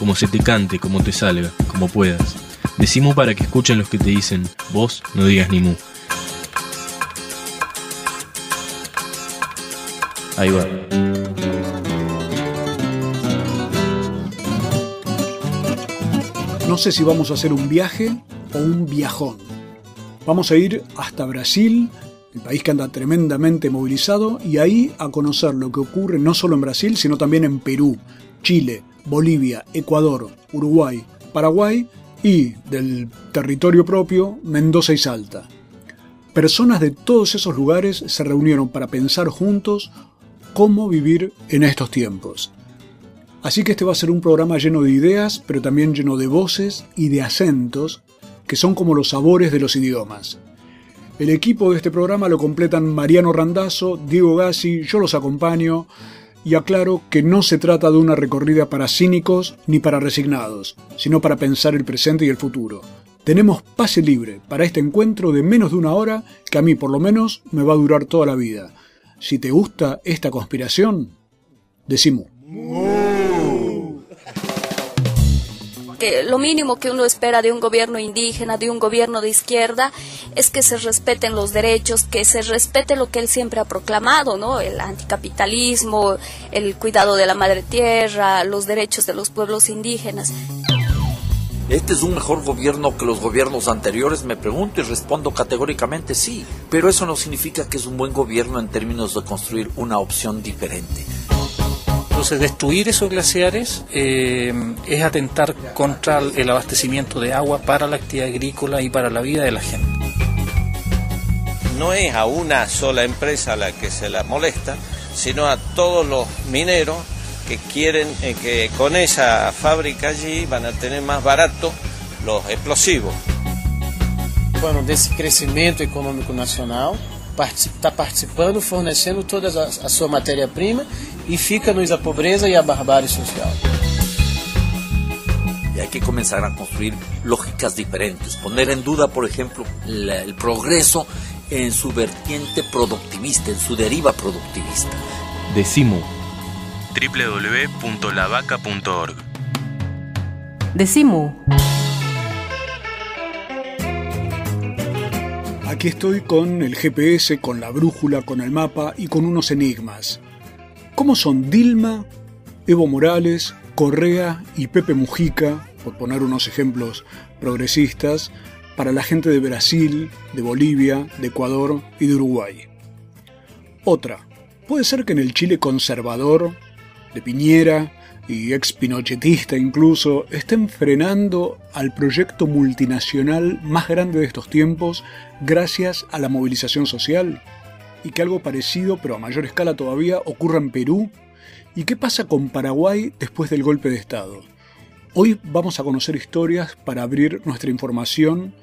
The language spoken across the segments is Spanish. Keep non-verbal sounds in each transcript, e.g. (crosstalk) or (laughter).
como se te cante, como te salga, como puedas. Decimu para que escuchen los que te dicen, vos no digas ni mu. Ahí va. No sé si vamos a hacer un viaje o un viajón. Vamos a ir hasta Brasil, el país que anda tremendamente movilizado, y ahí a conocer lo que ocurre no solo en Brasil, sino también en Perú, Chile, Bolivia, Ecuador, Uruguay, Paraguay y del territorio propio, Mendoza y Salta. Personas de todos esos lugares se reunieron para pensar juntos cómo vivir en estos tiempos. Así que este va a ser un programa lleno de ideas, pero también lleno de voces y de acentos, que son como los sabores de los idiomas. El equipo de este programa lo completan Mariano Randazzo, Diego Gassi, yo los acompaño y aclaro que no se trata de una recorrida para cínicos ni para resignados, sino para pensar el presente y el futuro. Tenemos pase libre para este encuentro de menos de una hora que a mí por lo menos me va a durar toda la vida. Si te gusta esta conspiración, decimos. Que lo mínimo que uno espera de un gobierno indígena, de un gobierno de izquierda, es que se respeten los derechos, que se respete lo que él siempre ha proclamado, ¿no? El anticapitalismo, el cuidado de la madre tierra, los derechos de los pueblos indígenas. ¿Este es un mejor gobierno que los gobiernos anteriores? Me pregunto y respondo categóricamente sí. Pero eso no significa que es un buen gobierno en términos de construir una opción diferente. Entonces, destruir esos glaciares eh, es atentar contra el abastecimiento de agua para la actividad agrícola y para la vida de la gente. No es a una sola empresa la que se la molesta, sino a todos los mineros que quieren eh, que con esa fábrica allí van a tener más barato los explosivos. Bueno, desse crescimento econômico nacional, está participando, fornecendo toda a, a sua matéria-prima e fica-nos a pobreza e a barbárie social. Y hay que comenzar a construir lógicas diferentes, poner en duda, por ejemplo, la- el progreso en su vertiente productivista, en su deriva productivista. Decimu. www.lavaca.org Decimu. Aquí estoy con el GPS, con la brújula, con el mapa y con unos enigmas. ¿Cómo son Dilma, Evo Morales, Correa y Pepe Mujica, por poner unos ejemplos progresistas, para la gente de Brasil, de Bolivia, de Ecuador y de Uruguay? Otra, puede ser que en el Chile conservador, de Piñera y ex pinochetista incluso, estén frenando al proyecto multinacional más grande de estos tiempos gracias a la movilización social? ¿Y que algo parecido, pero a mayor escala todavía, ocurra en Perú? ¿Y qué pasa con Paraguay después del golpe de Estado? Hoy vamos a conocer historias para abrir nuestra información,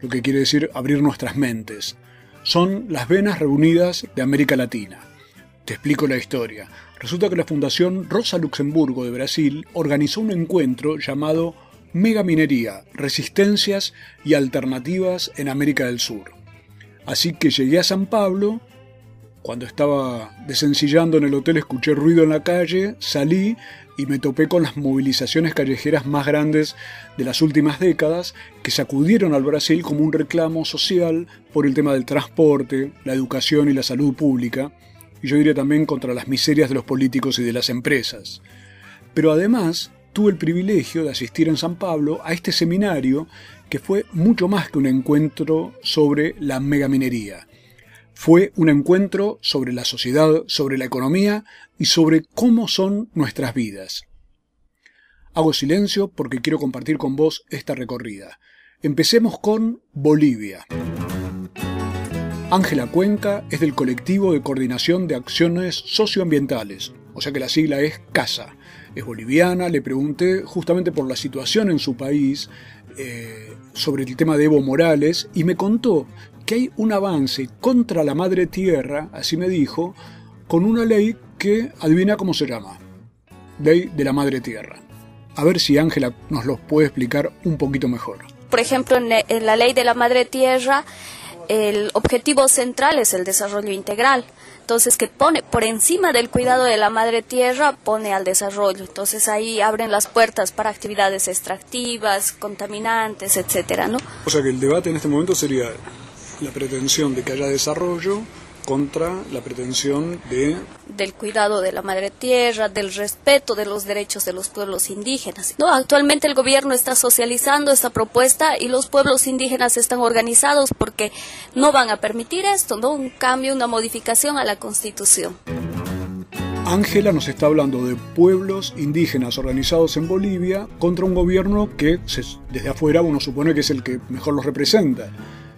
lo que quiere decir abrir nuestras mentes. Son las venas reunidas de América Latina. Te explico la historia. Resulta que la Fundación Rosa Luxemburgo de Brasil organizó un encuentro llamado Mega Minería, Resistencias y Alternativas en América del Sur. Así que llegué a San Pablo, cuando estaba desencillando en el hotel escuché ruido en la calle, salí y me topé con las movilizaciones callejeras más grandes de las últimas décadas que sacudieron al Brasil como un reclamo social por el tema del transporte, la educación y la salud pública, y yo diría también contra las miserias de los políticos y de las empresas. Pero además tuve el privilegio de asistir en San Pablo a este seminario que fue mucho más que un encuentro sobre la megaminería. Fue un encuentro sobre la sociedad, sobre la economía y sobre cómo son nuestras vidas. Hago silencio porque quiero compartir con vos esta recorrida. Empecemos con Bolivia. Ángela Cuenca es del colectivo de coordinación de acciones socioambientales, o sea que la sigla es CASA. es boliviana, le pregunté justamente por la situación en su país, eh, sobre el tema de Evo Morales, y me contó que hay un avance contra la madre tierra, así me dijo, con una ley que adivina cómo se llama, ley de la madre tierra. A ver si Ángela nos lo puede explicar un poquito mejor. Por ejemplo, en la ley de la madre tierra, el objetivo central es el desarrollo integral. Entonces, que pone por encima del cuidado de la madre tierra, pone al desarrollo. Entonces, ahí abren las puertas para actividades extractivas, contaminantes, etcétera, ¿no? O sea que el debate en este momento sería la pretensión de que haya desarrollo contra la pretensión de del cuidado de la madre tierra, del respeto de los derechos de los pueblos indígenas. No, actualmente el gobierno está socializando esta propuesta y los pueblos indígenas están organizados porque no van a permitir esto, no un cambio, una modificación a la Constitución. Ángela nos está hablando de pueblos indígenas organizados en Bolivia contra un gobierno que desde afuera uno supone que es el que mejor los representa.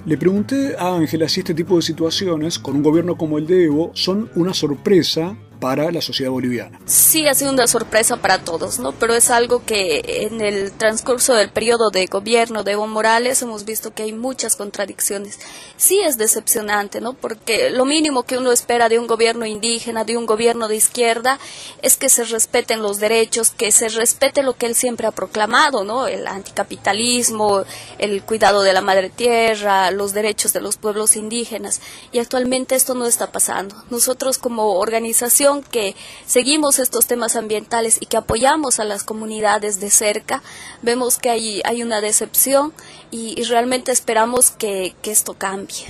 Le pregunté a Ángela si este tipo de situaciones, con un gobierno como el de Evo, son una sorpresa para la sociedad boliviana. Sí, ha sido una sorpresa para todos, ¿no? Pero es algo que en el transcurso del periodo de gobierno de Evo Morales hemos visto que hay muchas contradicciones. Sí es decepcionante, ¿no? Porque lo mínimo que uno espera de un gobierno indígena, de un gobierno de izquierda, es que se respeten los derechos, que se respete lo que él siempre ha proclamado, ¿no? El anticapitalismo, el cuidado de la madre tierra, los derechos de los pueblos indígenas. Y actualmente esto no está pasando. Nosotros como organización que seguimos estos temas ambientales y que apoyamos a las comunidades de cerca, vemos que hay, hay una decepción y, realmente esperamos que, que esto cambie.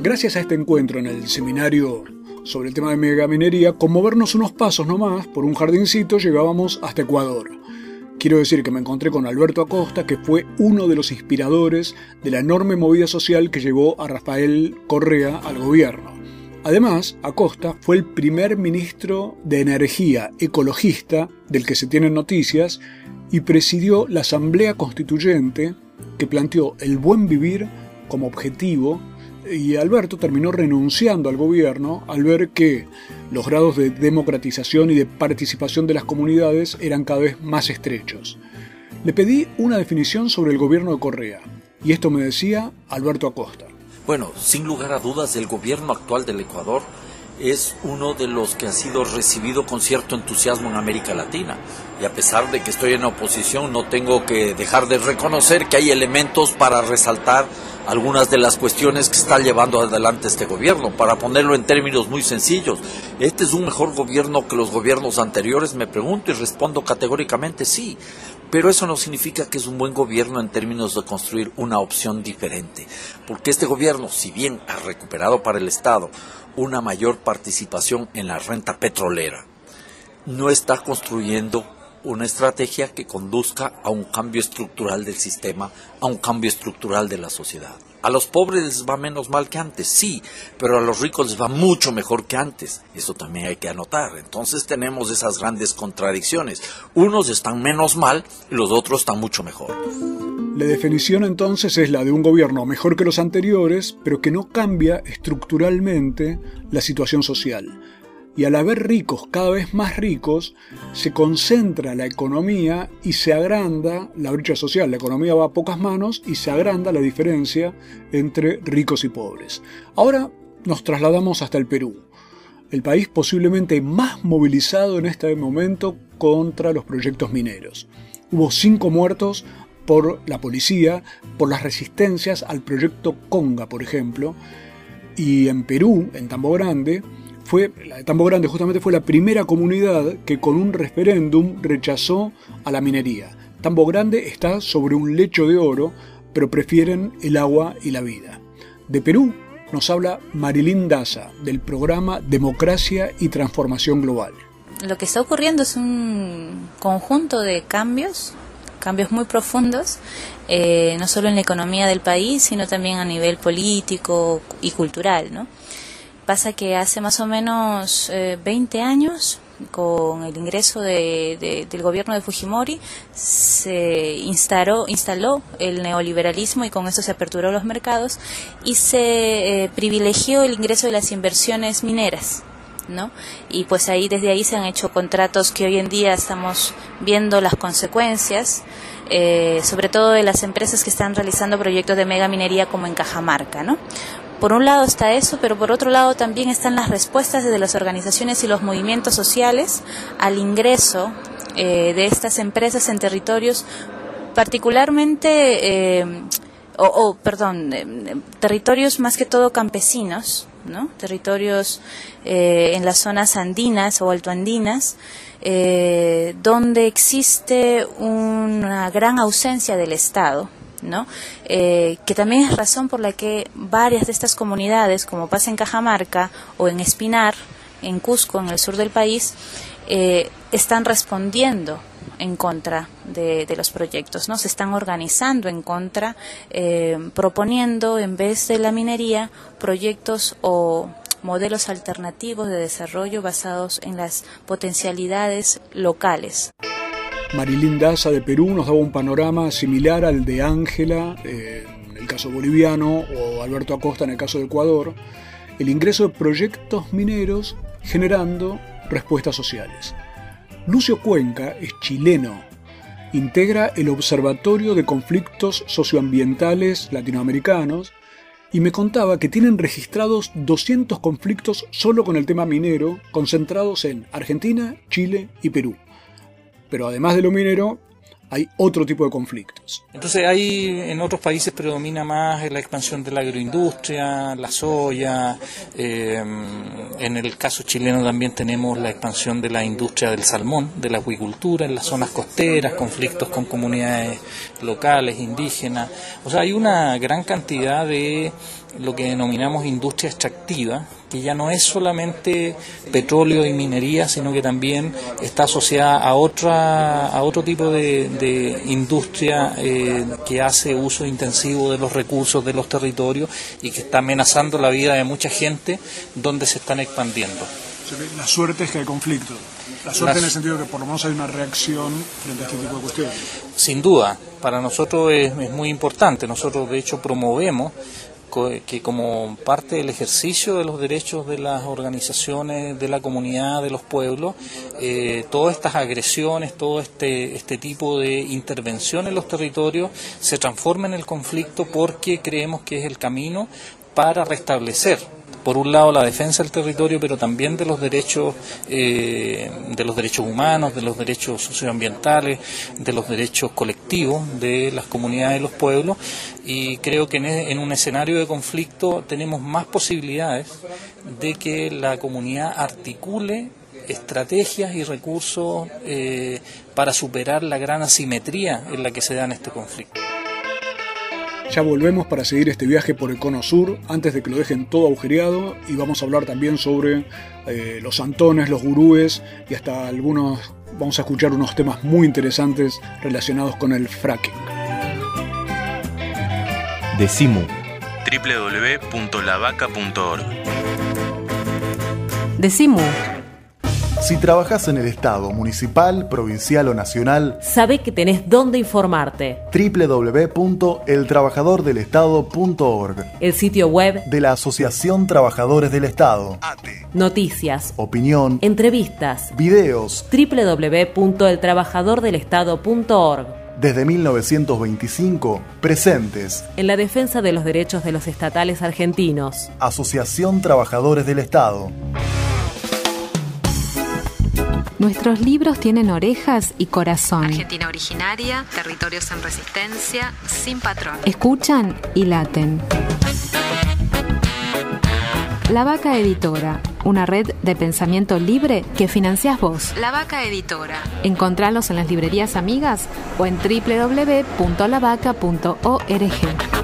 Gracias a este encuentro en el seminario sobre el tema de megaminería, con movernos unos pasos nomás por un jardincito llegábamos hasta Ecuador. Quiero decir que me encontré con Alberto Acosta, que fue uno de los inspiradores de la enorme movida social que llevó a Rafael Correa al gobierno. Además, Acosta fue el primer ministro de Energía ecologista del que se tienen noticias y presidió la Asamblea Constituyente que planteó el buen vivir como objetivo y Alberto terminó renunciando al gobierno al ver que los grados de democratización y de participación de las comunidades eran cada vez más estrechos. Le pedí una definición sobre el gobierno de Correa y esto me decía Alberto Acosta. Bueno, sin lugar a dudas, el gobierno actual del Ecuador es uno de los que ha sido recibido con cierto entusiasmo en América Latina. Y a pesar de que estoy en oposición, no tengo que dejar de reconocer que hay elementos para resaltar algunas de las cuestiones que está llevando adelante este gobierno. Para ponerlo en términos muy sencillos, ¿este es un mejor gobierno que los gobiernos anteriores? Me pregunto y respondo categóricamente sí pero eso no significa que es un buen gobierno en términos de construir una opción diferente, porque este gobierno, si bien ha recuperado para el Estado una mayor participación en la renta petrolera, no está construyendo una estrategia que conduzca a un cambio estructural del sistema, a un cambio estructural de la sociedad. A los pobres les va menos mal que antes, sí, pero a los ricos les va mucho mejor que antes. Eso también hay que anotar. Entonces tenemos esas grandes contradicciones. Unos están menos mal y los otros están mucho mejor. La definición entonces es la de un gobierno mejor que los anteriores, pero que no cambia estructuralmente la situación social y al haber ricos cada vez más ricos, se concentra la economía y se agranda la brecha social. La economía va a pocas manos y se agranda la diferencia entre ricos y pobres. Ahora nos trasladamos hasta el Perú, el país posiblemente más movilizado en este momento contra los proyectos mineros. Hubo cinco muertos por la policía, por las resistencias al proyecto Conga, por ejemplo, y en Perú, en Tambo Grande, fue, la Tambo Grande justamente fue la primera comunidad que con un referéndum rechazó a la minería. Tambo Grande está sobre un lecho de oro, pero prefieren el agua y la vida. De Perú nos habla Marilyn Daza del programa Democracia y Transformación Global. Lo que está ocurriendo es un conjunto de cambios, cambios muy profundos, eh, no solo en la economía del país, sino también a nivel político y cultural, ¿no? Pasa que hace más o menos 20 eh, años, con el ingreso de, del gobierno de Fujimori, se instaló, instaló el neoliberalismo y con eso se aperturó los mercados y se eh, privilegió el ingreso de las inversiones mineras ¿no? Y pues ahí desde ahí se han hecho contratos que hoy en día estamos viendo las consecuencias, eh, sobre todo de las empresas que están realizando proyectos de mega minería como en Cajamarca, ¿no? Por un lado está eso, pero por otro lado también están las respuestas desde las organizaciones y los movimientos sociales al ingreso eh, de estas empresas en territorios particularmente, eh, o, perdón, territorios más que todo campesinos, ¿no? territorios eh, en las zonas andinas o altoandinas, eh, donde existe una gran ausencia del Estado. ¿No? Eh, que también es razón por la que varias de estas comunidades, como pasa en Cajamarca o en Espinar, en Cusco, en el sur del país, están respondiendo en contra de, los proyectos, ¿no? Se están organizando en contra, eh, proponiendo en vez de la minería proyectos o modelos alternativos de desarrollo basados en las potencialidades locales. Marilyn Daza de Perú nos daba un panorama similar al de Ángela eh, en el caso boliviano o Alberto Acosta en el caso de Ecuador, el ingreso de proyectos mineros generando respuestas sociales. Lucio Cuenca es chileno. Integra el Observatorio de Conflictos Socioambientales Latinoamericanos y me contaba que tienen registrados 200 conflictos solo con el tema minero, concentrados en Argentina, Chile y Perú. Pero además de lo minero, hay otro tipo de conflictos. Entonces ahí en otros países predomina más la expansión de la agroindustria, la soya, eh, en el caso chileno también tenemos la expansión de la industria del salmón, de la acuicultura en las zonas costeras, conflictos con comunidades locales, indígenas, o sea hay una gran cantidad de lo que denominamos industria extractiva, que ya no es solamente petróleo y minería, sino que también está asociada a otra a otro tipo de, industria eh, que hace uso intensivo de los recursos de los territorios y que está amenazando la vida de mucha gente donde se están expandiendo. La suerte es que hay conflicto. La suerte en el sentido de que por lo menos hay una reacción frente a este tipo de cuestiones. Sin duda, para nosotros es, es muy importante. Nosotros de hecho promovemos que como parte del ejercicio de los derechos de las organizaciones, de la comunidad, de los pueblos, eh, todas estas agresiones, todo este, este tipo de intervención en los territorios se transforma en el conflicto porque creemos que es el camino para restablecer por un lado la defensa del territorio, pero también de los derechos, eh, de los derechos humanos, de los derechos socioambientales, de los derechos colectivos de las comunidades y los pueblos. Y creo que en, e, un escenario de conflicto tenemos más posibilidades de que la comunidad articule estrategias y recursos eh, para superar la gran asimetría en la que se da en este conflicto. Ya volvemos para seguir este viaje por el cono sur, antes de que lo dejen todo agujereado, y vamos a hablar también sobre eh, los santones, los gurúes, y hasta algunos, vamos a escuchar unos temas muy interesantes relacionados con el fracking. Decimu www.lavaca.org Decimu si trabajas en el Estado, municipal, provincial o nacional, sabe que tenés dónde informarte. www.eltrabajadordelestado.org El sitio web de la Asociación Trabajadores del Estado. Noticias, opinión, entrevistas, videos. www.eltrabajadordelestado.org desde 1925, presentes en la defensa de los derechos de los estatales argentinos. Asociación Trabajadores del Estado. Nuestros libros tienen orejas y corazón. Argentina originaria, territorios en resistencia, sin patrón. Escuchan y laten. La Vaca Editora, una red de pensamiento libre que financias vos. La Vaca Editora. Encontralos en las librerías amigas o en www.lavaca.org.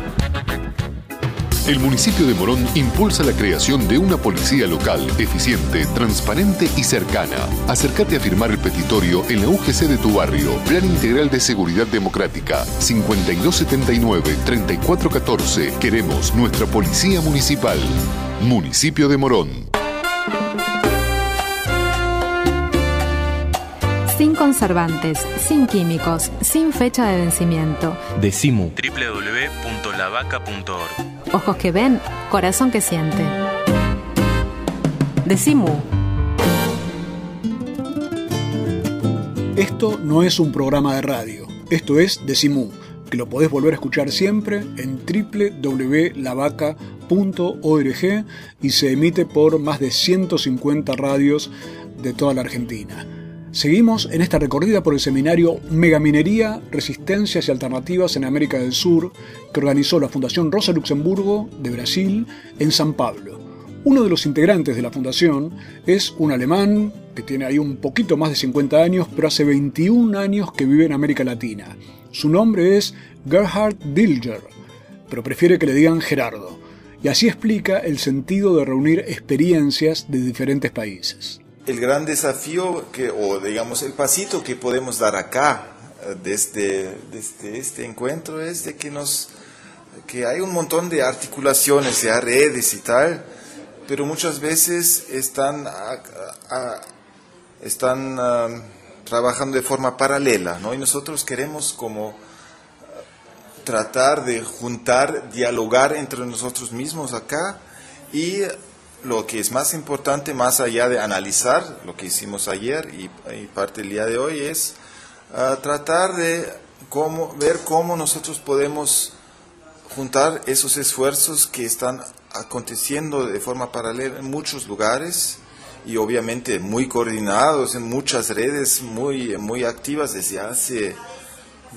El municipio de Morón impulsa la creación de una policía local eficiente, transparente y cercana. Acércate a firmar el petitorio en la UGC de tu barrio. Plan Integral de Seguridad Democrática 5279-3414. Queremos nuestra policía municipal. Municipio de Morón. sin conservantes, sin químicos, sin fecha de vencimiento. Decimu www.lavaca.org. Ojos que ven, corazón que siente. Decimu. Esto no es un programa de radio, esto es Decimu, que lo podés volver a escuchar siempre en www.lavaca.org y se emite por más de 150 radios de toda la Argentina. Seguimos en esta recorrida por el seminario Megaminería, Resistencias y Alternativas en América del Sur, que organizó la Fundación Rosa Luxemburgo de Brasil en San Pablo. Uno de los integrantes de la fundación es un alemán que tiene ahí un poquito más de 50 años, pero hace 21 años que vive en América Latina. Su nombre es Gerhard Dilger, pero prefiere que le digan Gerardo, y así explica el sentido de reunir experiencias de diferentes países el gran desafío que, o digamos el pasito que podemos dar acá desde, eh, desde este encuentro es de que nos que hay un montón de articulaciones, de redes y tal, pero muchas veces están, están trabajando de forma paralela, ¿no? Y nosotros queremos como tratar de juntar, dialogar entre nosotros mismos acá y lo que es más importante, más allá de analizar lo que hicimos ayer y, parte del día de hoy, es ah, tratar de cómo, ver cómo nosotros podemos juntar esos esfuerzos que están aconteciendo de forma paralela en muchos lugares y obviamente muy coordinados en muchas redes muy, muy activas desde hace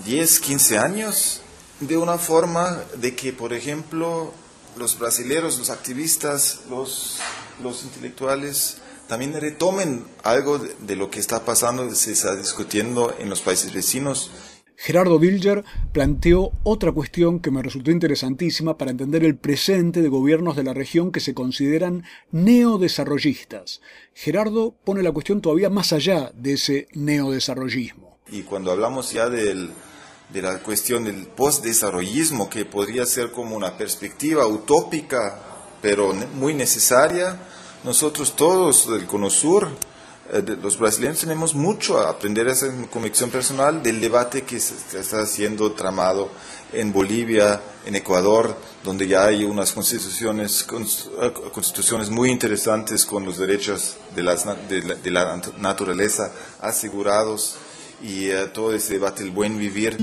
10, 15 años, de una forma de que, por ejemplo, los brasileños, los activistas, los, los intelectuales también retomen algo de, lo que está pasando, se está discutiendo en los países vecinos. Gerardo Bilger planteó otra cuestión que me resultó interesantísima para entender el presente de gobiernos de la región que se consideran neodesarrollistas. Gerardo pone la cuestión todavía más allá de ese neodesarrollismo. Y cuando hablamos ya del, de la cuestión del postdesarrollismo, que podría ser como una perspectiva utópica, pero muy necesaria. Nosotros todos del Cono Sur, eh, los brasileños, tenemos mucho a aprender, esa convicción personal, del debate que se está siendo tramado en Bolivia, en Ecuador, donde ya hay unas constituciones, eh, constituciones muy interesantes con los derechos de, de la naturaleza asegurados y eh, todo ese debate del buen vivir.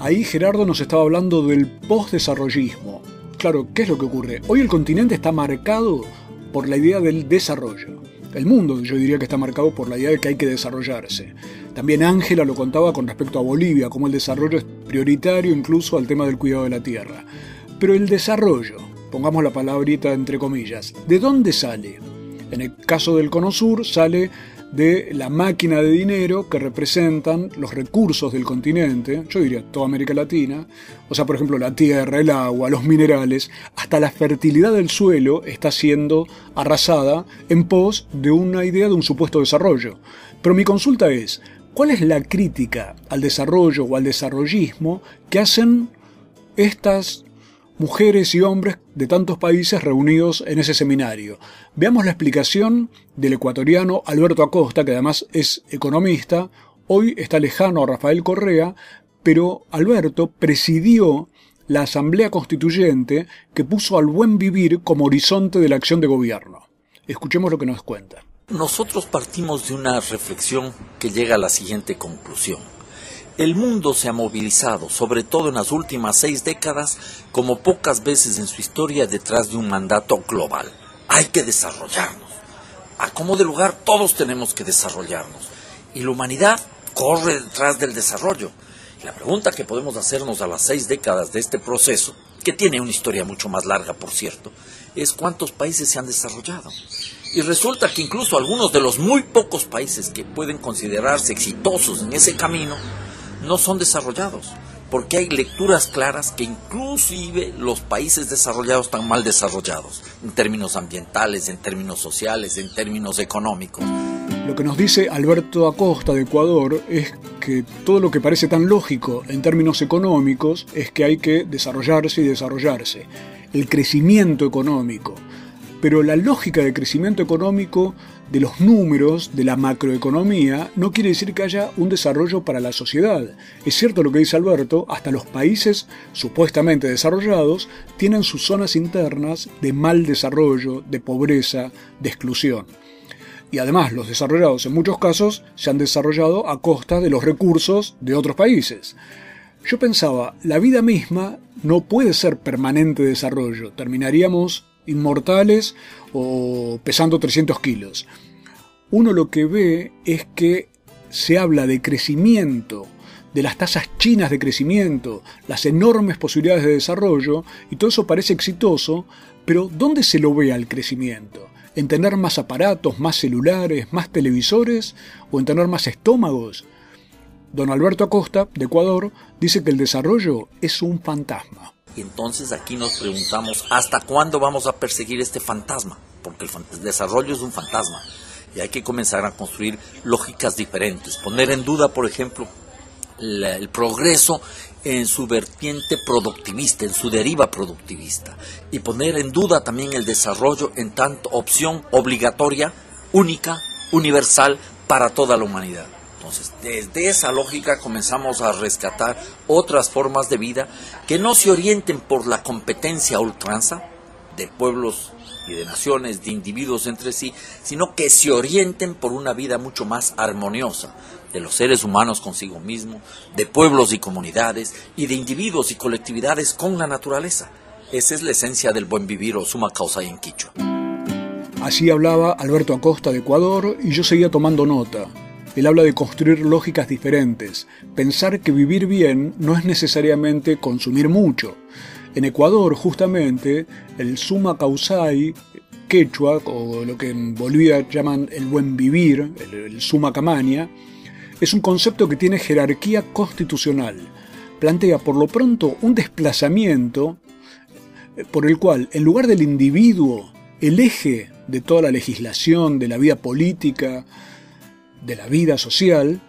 Ahí Gerardo nos estaba hablando del postdesarrollismo. Claro, ¿qué es lo que ocurre? Hoy el continente está marcado por la idea del desarrollo. El mundo, yo diría que está marcado por la idea de que hay que desarrollarse. También Ángela lo contaba con respecto a Bolivia, como el desarrollo es prioritario incluso al tema del cuidado de la tierra. Pero el desarrollo, pongamos la palabrita entre comillas, ¿de dónde sale? En el caso del Cono Sur sale de la máquina de dinero que representan los recursos del continente, yo diría toda América Latina, o sea, por ejemplo, la tierra, el agua, los minerales, hasta la fertilidad del suelo está siendo arrasada en pos de una idea de un supuesto desarrollo. Pero mi consulta es, ¿cuál es la crítica al desarrollo o al desarrollismo que hacen estas mujeres y hombres de tantos países reunidos en ese seminario. Veamos la explicación del ecuatoriano Alberto Acosta, que además es economista, hoy está lejano a Rafael Correa, pero Alberto presidió la Asamblea Constituyente que puso al buen vivir como horizonte de la acción de gobierno. Escuchemos lo que nos cuenta. Nosotros partimos de una reflexión que llega a la siguiente conclusión. El mundo se ha movilizado, sobre todo en las últimas seis décadas, como pocas veces en su historia detrás de un mandato global. Hay que desarrollarnos. A como de lugar todos tenemos que desarrollarnos. Y la humanidad corre detrás del desarrollo. la pregunta que podemos hacernos a las seis décadas de este proceso, que tiene una historia mucho más larga, por cierto, es cuántos países se han desarrollado. Y resulta que incluso algunos de los muy pocos países que pueden considerarse exitosos en ese camino, no son desarrollados, porque hay lecturas claras que inclusive los países desarrollados están mal desarrollados, en términos ambientales, en términos sociales, en términos económicos. Lo que nos dice Alberto Acosta de Ecuador es que todo lo que parece tan lógico en términos económicos es que hay que desarrollarse y desarrollarse. El crecimiento económico. Pero la lógica de crecimiento económico de los números, de la macroeconomía, no quiere decir que haya un desarrollo para la sociedad. Es cierto lo que dice Alberto, hasta los países supuestamente desarrollados tienen sus zonas internas de mal desarrollo, de pobreza, de exclusión. Y además los desarrollados en muchos casos se han desarrollado a costa de los recursos de otros países. Yo pensaba, la vida misma no puede ser permanente desarrollo, terminaríamos inmortales o pesando 300 kilos. Uno lo que ve es que se habla de crecimiento, de las tasas chinas de crecimiento, las enormes posibilidades de desarrollo, y todo eso parece exitoso, pero ¿dónde se lo ve al crecimiento? ¿En tener más aparatos, más celulares, más televisores o en tener más estómagos? Don Alberto Acosta, de Ecuador, dice que el desarrollo es un fantasma. Y entonces aquí nos preguntamos, ¿hasta cuándo vamos a perseguir este fantasma? Porque el desarrollo es un fantasma y hay que comenzar a construir lógicas diferentes, poner en duda, por ejemplo, el progreso en su vertiente productivista, en su deriva productivista, y poner en duda también el desarrollo en tanto opción obligatoria, única, universal para toda la humanidad. Desde esa lógica comenzamos a rescatar otras formas de vida que no se orienten por la competencia ultranza de pueblos y de naciones, de individuos entre sí, sino que se orienten por una vida mucho más armoniosa de los seres humanos consigo mismo, de pueblos y comunidades, y de individuos y colectividades con la naturaleza. Esa es la esencia del buen vivir o suma causa en Quichua. Así hablaba Alberto Acosta de Ecuador y yo seguía tomando nota. Él habla de construir lógicas diferentes, pensar que vivir bien no es necesariamente consumir mucho. En Ecuador, justamente, el suma causai quechua, o lo que en Bolivia llaman el buen vivir, el, suma camaña, es un concepto que tiene jerarquía constitucional. Plantea por lo pronto un desplazamiento eh, por el cual, en lugar del individuo, el eje de toda la legislación, de la vida política, de la vida social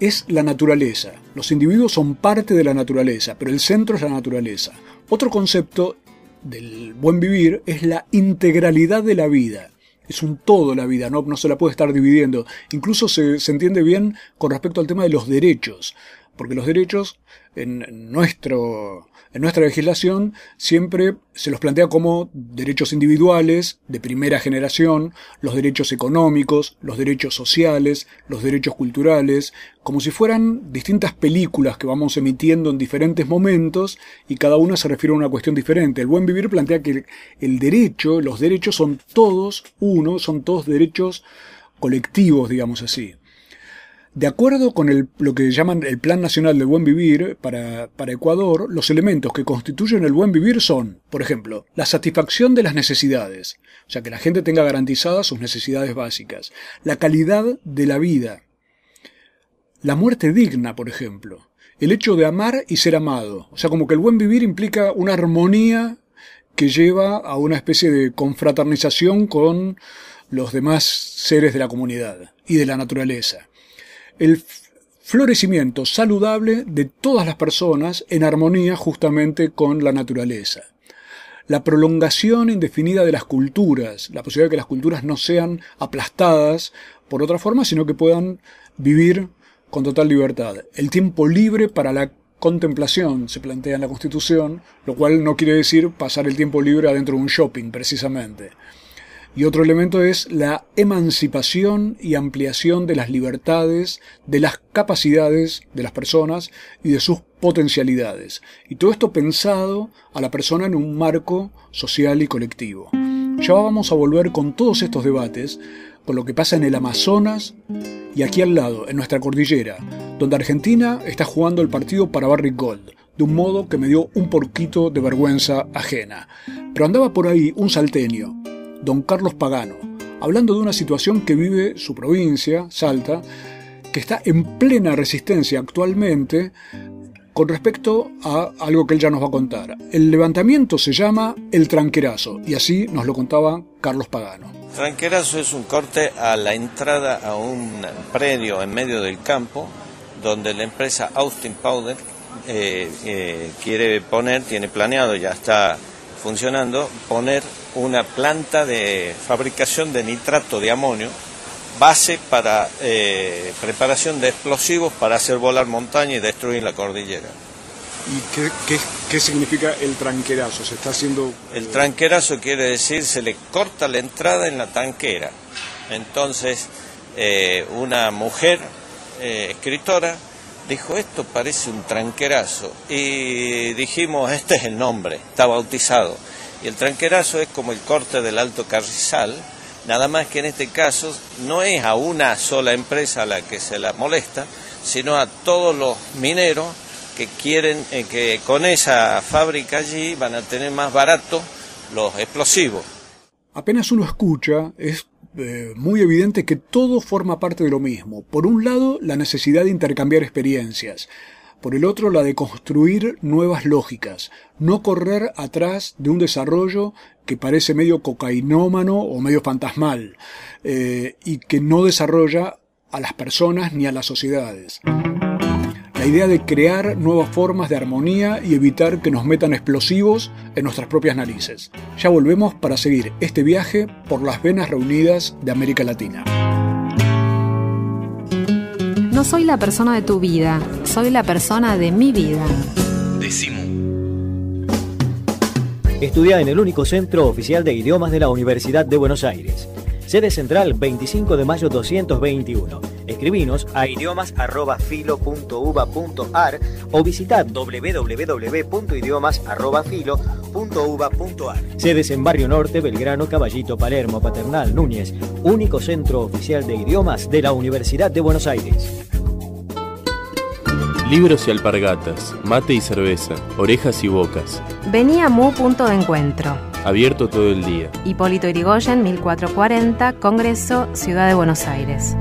es la naturaleza. Los individuos son parte de la naturaleza, pero el centro es la naturaleza. Otro concepto del buen vivir es la integralidad de la vida. Es un todo la vida, no, no se la puede estar dividiendo. Incluso se, se entiende bien con respecto al tema de los derechos, porque los derechos en nuestro en nuestra legislación siempre se los plantea como derechos individuales de primera generación, los derechos económicos, los derechos sociales, los derechos culturales, como si fueran distintas películas que vamos emitiendo en diferentes momentos y cada una se refiere a una cuestión diferente. El buen vivir plantea que el derecho, los derechos son todos uno, son todos derechos colectivos, digamos así. De acuerdo con lo que llaman el Plan Nacional del Buen Vivir para, para, Ecuador, los elementos que constituyen el buen vivir son, por ejemplo, la satisfacción de las necesidades, o sea, que la gente tenga garantizadas sus necesidades básicas, la calidad de la vida, la muerte digna, por ejemplo, el hecho de amar y ser amado, o sea, como que el buen vivir implica una armonía que lleva a una especie de confraternización con los demás seres de la comunidad y de la naturaleza el florecimiento saludable de todas las personas en armonía justamente con la naturaleza. La prolongación indefinida de las culturas, la posibilidad de que las culturas no sean aplastadas por otra forma, sino que puedan vivir con total libertad. El tiempo libre para la contemplación se plantea en la Constitución, lo cual no quiere decir pasar el tiempo libre adentro de un shopping, precisamente. Y otro elemento es la emancipación y ampliación de las libertades, de las capacidades de las personas y de sus potencialidades. Y todo esto pensado a la persona en un marco social y colectivo. Ya vamos a volver con todos estos debates, con lo que pasa en el Amazonas y aquí al lado, en nuestra cordillera, donde Argentina está jugando el partido para Barrick Gold, de un modo que me dio un porquito de vergüenza ajena. Pero andaba por ahí un salteño, don Carlos Pagano, hablando de una situación que vive su provincia, Salta, que está en plena resistencia actualmente con respecto a algo que él ya nos va a contar. El levantamiento se llama el tranquerazo y así nos lo contaba Carlos Pagano. Tranquerazo es un corte a la entrada a un predio en medio del campo donde la empresa Austin Powder eh, eh, quiere poner, tiene planeado, ya está funcionando, poner una planta de fabricación de nitrato de amonio, base para eh, preparación de explosivos para hacer volar montaña y destruir la cordillera. ¿Y qué, qué, significa el tranquerazo? ¿Se está haciendo...? El tranquerazo quiere decir se le corta la entrada en la tanquera. Entonces, eh, una mujer eh, escritora dijo, esto parece un tranquerazo. Y dijimos, este es el nombre, está bautizado. Y el tranquerazo es como el corte del Alto Carrizal, nada más que en este caso no es a una sola empresa a la que se la molesta, sino a todos los mineros que quieren eh, que con esa fábrica allí van a tener más barato los explosivos. Apenas uno escucha, es eh, muy evidente que todo forma parte de lo mismo. Por un lado, la necesidad de intercambiar experiencias. Por el otro, la de construir nuevas lógicas. No correr atrás de un desarrollo que parece medio cocainómano o medio fantasmal. Eh, y que no desarrolla a las personas ni a las sociedades la idea de crear nuevas formas de armonía y evitar que nos metan explosivos en nuestras propias narices. Ya volvemos para seguir este viaje por las venas reunidas de América Latina. No soy la persona de tu vida, soy la persona de mi vida. Decimu. Estudia en el único centro oficial de idiomas de la Universidad de Buenos Aires. Sede central 25 de mayo 221 Escribinos a idiomas.filo.uva.ar o visita www.idiomas.filo.uva.ar. Sedes en Barrio Norte, Belgrano, Caballito, Palermo, Paternal, Núñez. Único centro oficial de idiomas de la Universidad de Buenos Aires. Libros y alpargatas, mate y cerveza, orejas y bocas. Venía Mu Punto de Encuentro. Abierto todo el día. Hipólito Irigoyen, 1440, Congreso, Ciudad de Buenos Aires.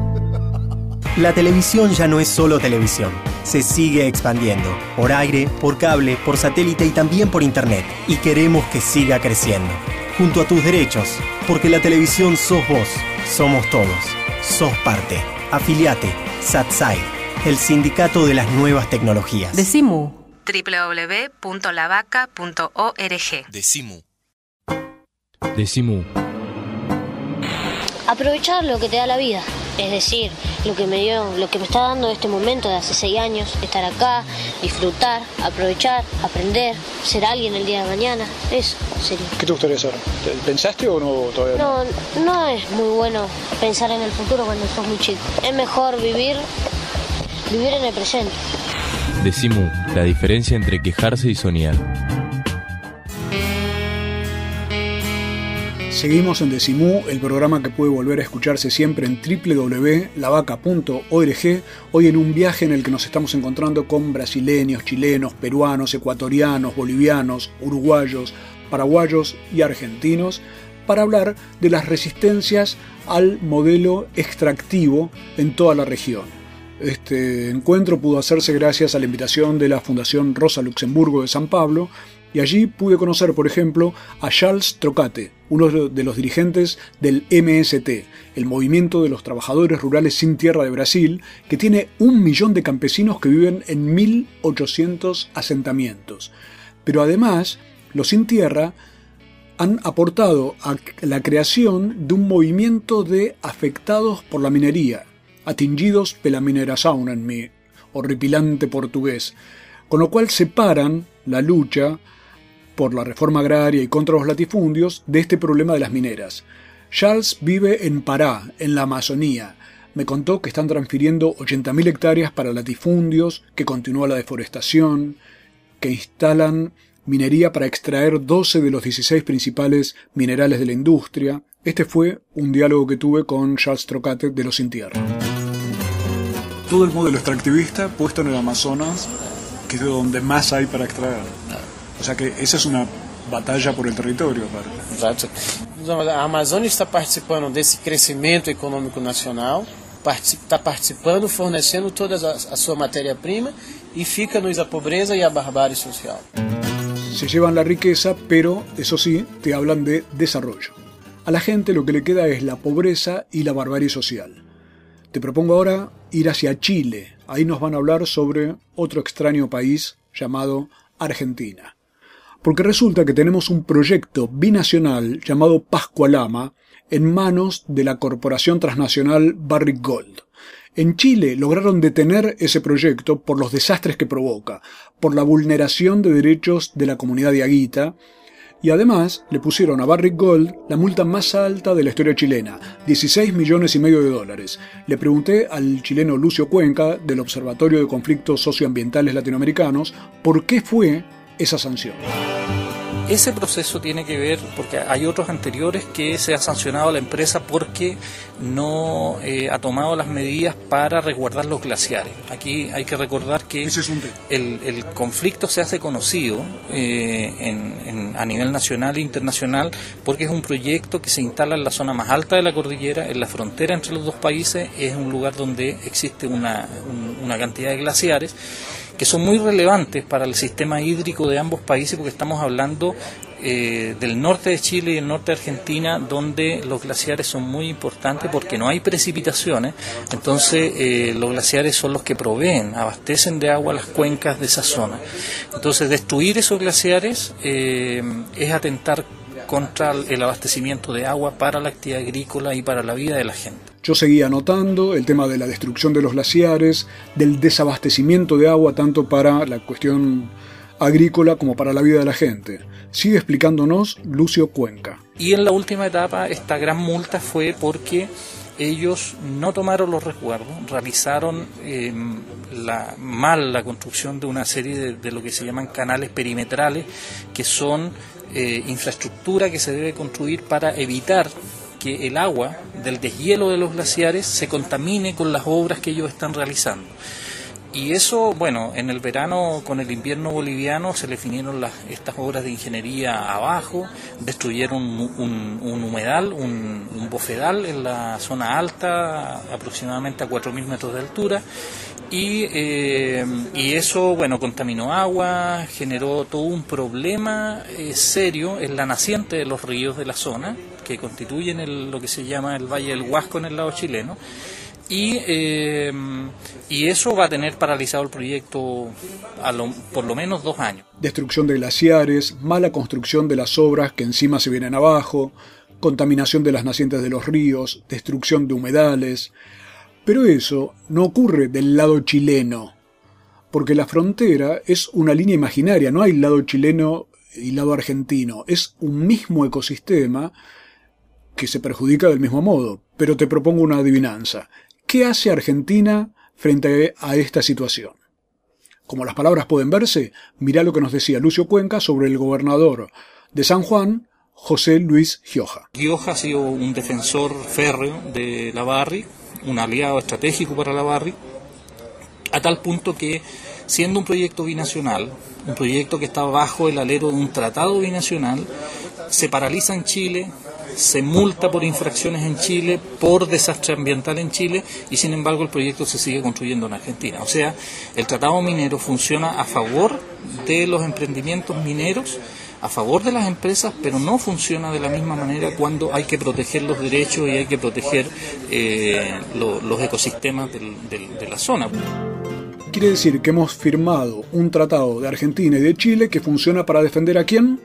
La televisión ya no es solo televisión, se sigue expandiendo, por aire, por cable, por satélite y también por internet, y queremos que siga creciendo. Junto a tus derechos, porque la televisión sos vos, somos todos, sos parte. Afiliate, SATSAI, el sindicato de las nuevas tecnologías. Decimu. www.lavaca.org. Decimu. Decimu. Aprovechar lo que te da la vida es decir, lo que me dio, lo que me está dando este momento de hace seis años, estar acá, disfrutar, aprovechar, aprender, ser alguien el día de mañana, eso sería. ¿Qué te gustaría ser? ¿Pensaste o no todavía? No, no es muy bueno pensar en el futuro cuando sos muy chico. Es mejor vivir, vivir en el presente. Decimu, la diferencia entre quejarse y soñar. Seguimos en Decimú, el programa que puede volver a escucharse siempre en www.lavaca.org, hoy en un viaje en el que nos estamos encontrando con brasileños, chilenos, peruanos, ecuatorianos, bolivianos, uruguayos, paraguayos y argentinos, para hablar de las resistencias al modelo extractivo en toda la región. Este encuentro pudo hacerse gracias a la invitación de la Fundación Rosa Luxemburgo de San Pablo, y allí pude conocer, por ejemplo, a Charles Trocate, uno de los dirigentes del MST, el Movimiento de los Trabajadores Rurales Sin Tierra de Brasil, que tiene un millón de campesinos que viven en 1.800 asentamientos. Pero además, los Sin Tierra han aportado a la creación de un movimiento de afectados por la minería, atingidos pela mineración en mi horripilante portugués, con lo cual separan la lucha por la reforma agraria y contra los latifundios de este problema de las mineras. Charles vive en Pará, en la Amazonía. Me contó que están transfiriendo 80.000 hectáreas para latifundios, que continúa la deforestación, que instalan minería para extraer 12 de los 16 principales minerales de la industria. Este fue un diálogo que tuve con Charles Trocate de Los Sin. Todo el modelo extractivista puesto en el Amazonas, que es de donde más hay para extraer. O sea que esa es una batalla por el territorio. Exato. A Amazônia está participando desse crescimento econômico nacional, está participando, fornecendo toda a sua matéria-prima e fica-nos a pobreza e a barbárie social. Se llevan la riqueza, pero eso sí, te hablan de desarrollo. A la gente lo que le queda es la pobreza y la barbarie social. Te propongo ahora ir hacia Chile. Ahí nos van a hablar sobre otro extraño país llamado Argentina porque resulta que tenemos un proyecto binacional llamado Pascualama en manos de la corporación transnacional Barrick Gold. En Chile lograron detener ese proyecto por los desastres que provoca, por la vulneración de derechos de la comunidad de Aguita Y además le pusieron a Barrick Gold la multa más alta de la historia chilena, 16 millones y medio de dólares. Le pregunté al chileno Lucio Cuenca, del Observatorio de Conflictos Socioambientales Latinoamericanos, por qué fue esa sanción. Ese proceso tiene que ver, porque hay otros anteriores que se ha sancionado a la empresa porque no eh, ha tomado las medidas para resguardar los glaciares. Aquí hay que recordar que el, conflicto se hace conocido eh, a nivel nacional e internacional porque es un proyecto que se instala en la zona más alta de la cordillera, en la frontera entre los dos países, es un lugar donde existe una, una cantidad de glaciares que son muy relevantes para el sistema hídrico de ambos países porque estamos hablando eh, del norte de Chile y el norte de Argentina, donde los glaciares son muy importantes porque no hay precipitaciones, entonces eh, los glaciares son los que proveen, abastecen de agua las cuencas de esa zona. Entonces destruir esos glaciares eh, es atentar contra el abastecimiento de agua para la actividad agrícola y para la vida de la gente. Yo seguía anotando el tema de la destrucción de los glaciares, del desabastecimiento de agua tanto para la cuestión agrícola como para la vida de la gente. Sigue explicándonos Lucio Cuenca. Y en la última etapa esta gran multa fue porque ellos no tomaron los resguardos, realizaron em, la, mal la construcción de una serie de, lo que se llaman canales perimetrales, que son eh, infraestructura que se debe construir para evitar que el agua del deshielo de los glaciares se contamine con las obras que ellos están realizando. Y eso, bueno, en el verano con el invierno boliviano se le finieron las, estas obras de ingeniería abajo, destruyeron un, humedal, un, bofedal en la zona alta, aproximadamente a 4.000 metros de altura, y, eh, y, eso, bueno, contaminó agua, generó todo un problema eh, serio en la naciente de los ríos de la zona, que constituyen lo que se llama el Valle del Huasco en el lado chileno y, eh, y eso va a tener paralizado el proyecto a por lo menos dos años. Destrucción de glaciares, mala construcción de las obras que encima se vienen abajo, contaminación de las nacientes de los ríos, destrucción de humedales. Pero eso no ocurre del lado chileno, porque la frontera es una línea imaginaria, no hay lado chileno y lado argentino, es un mismo ecosistema que se perjudica del mismo modo. Pero te propongo una adivinanza. ¿Qué hace Argentina frente a esta situación? Como las palabras pueden verse, mira lo que nos decía Lucio Cuenca sobre el gobernador de San Juan, José Luis Gioja. Gioja ha sido un defensor férreo de la Barri, un aliado estratégico para la Barri, a tal punto que, siendo un proyecto binacional, un proyecto que estaba bajo el alero de un tratado binacional, se paraliza en Chile, se multa por infracciones en Chile, por desastre ambiental en Chile y sin embargo el proyecto se sigue construyendo en Argentina. O sea, el tratado minero funciona a favor de los emprendimientos mineros, a favor de las empresas, pero no funciona de la misma manera cuando hay que proteger los derechos y hay que proteger eh, los ecosistemas de la zona. Quiere decir que hemos firmado un tratado de Argentina y de Chile que funciona para defender a quién?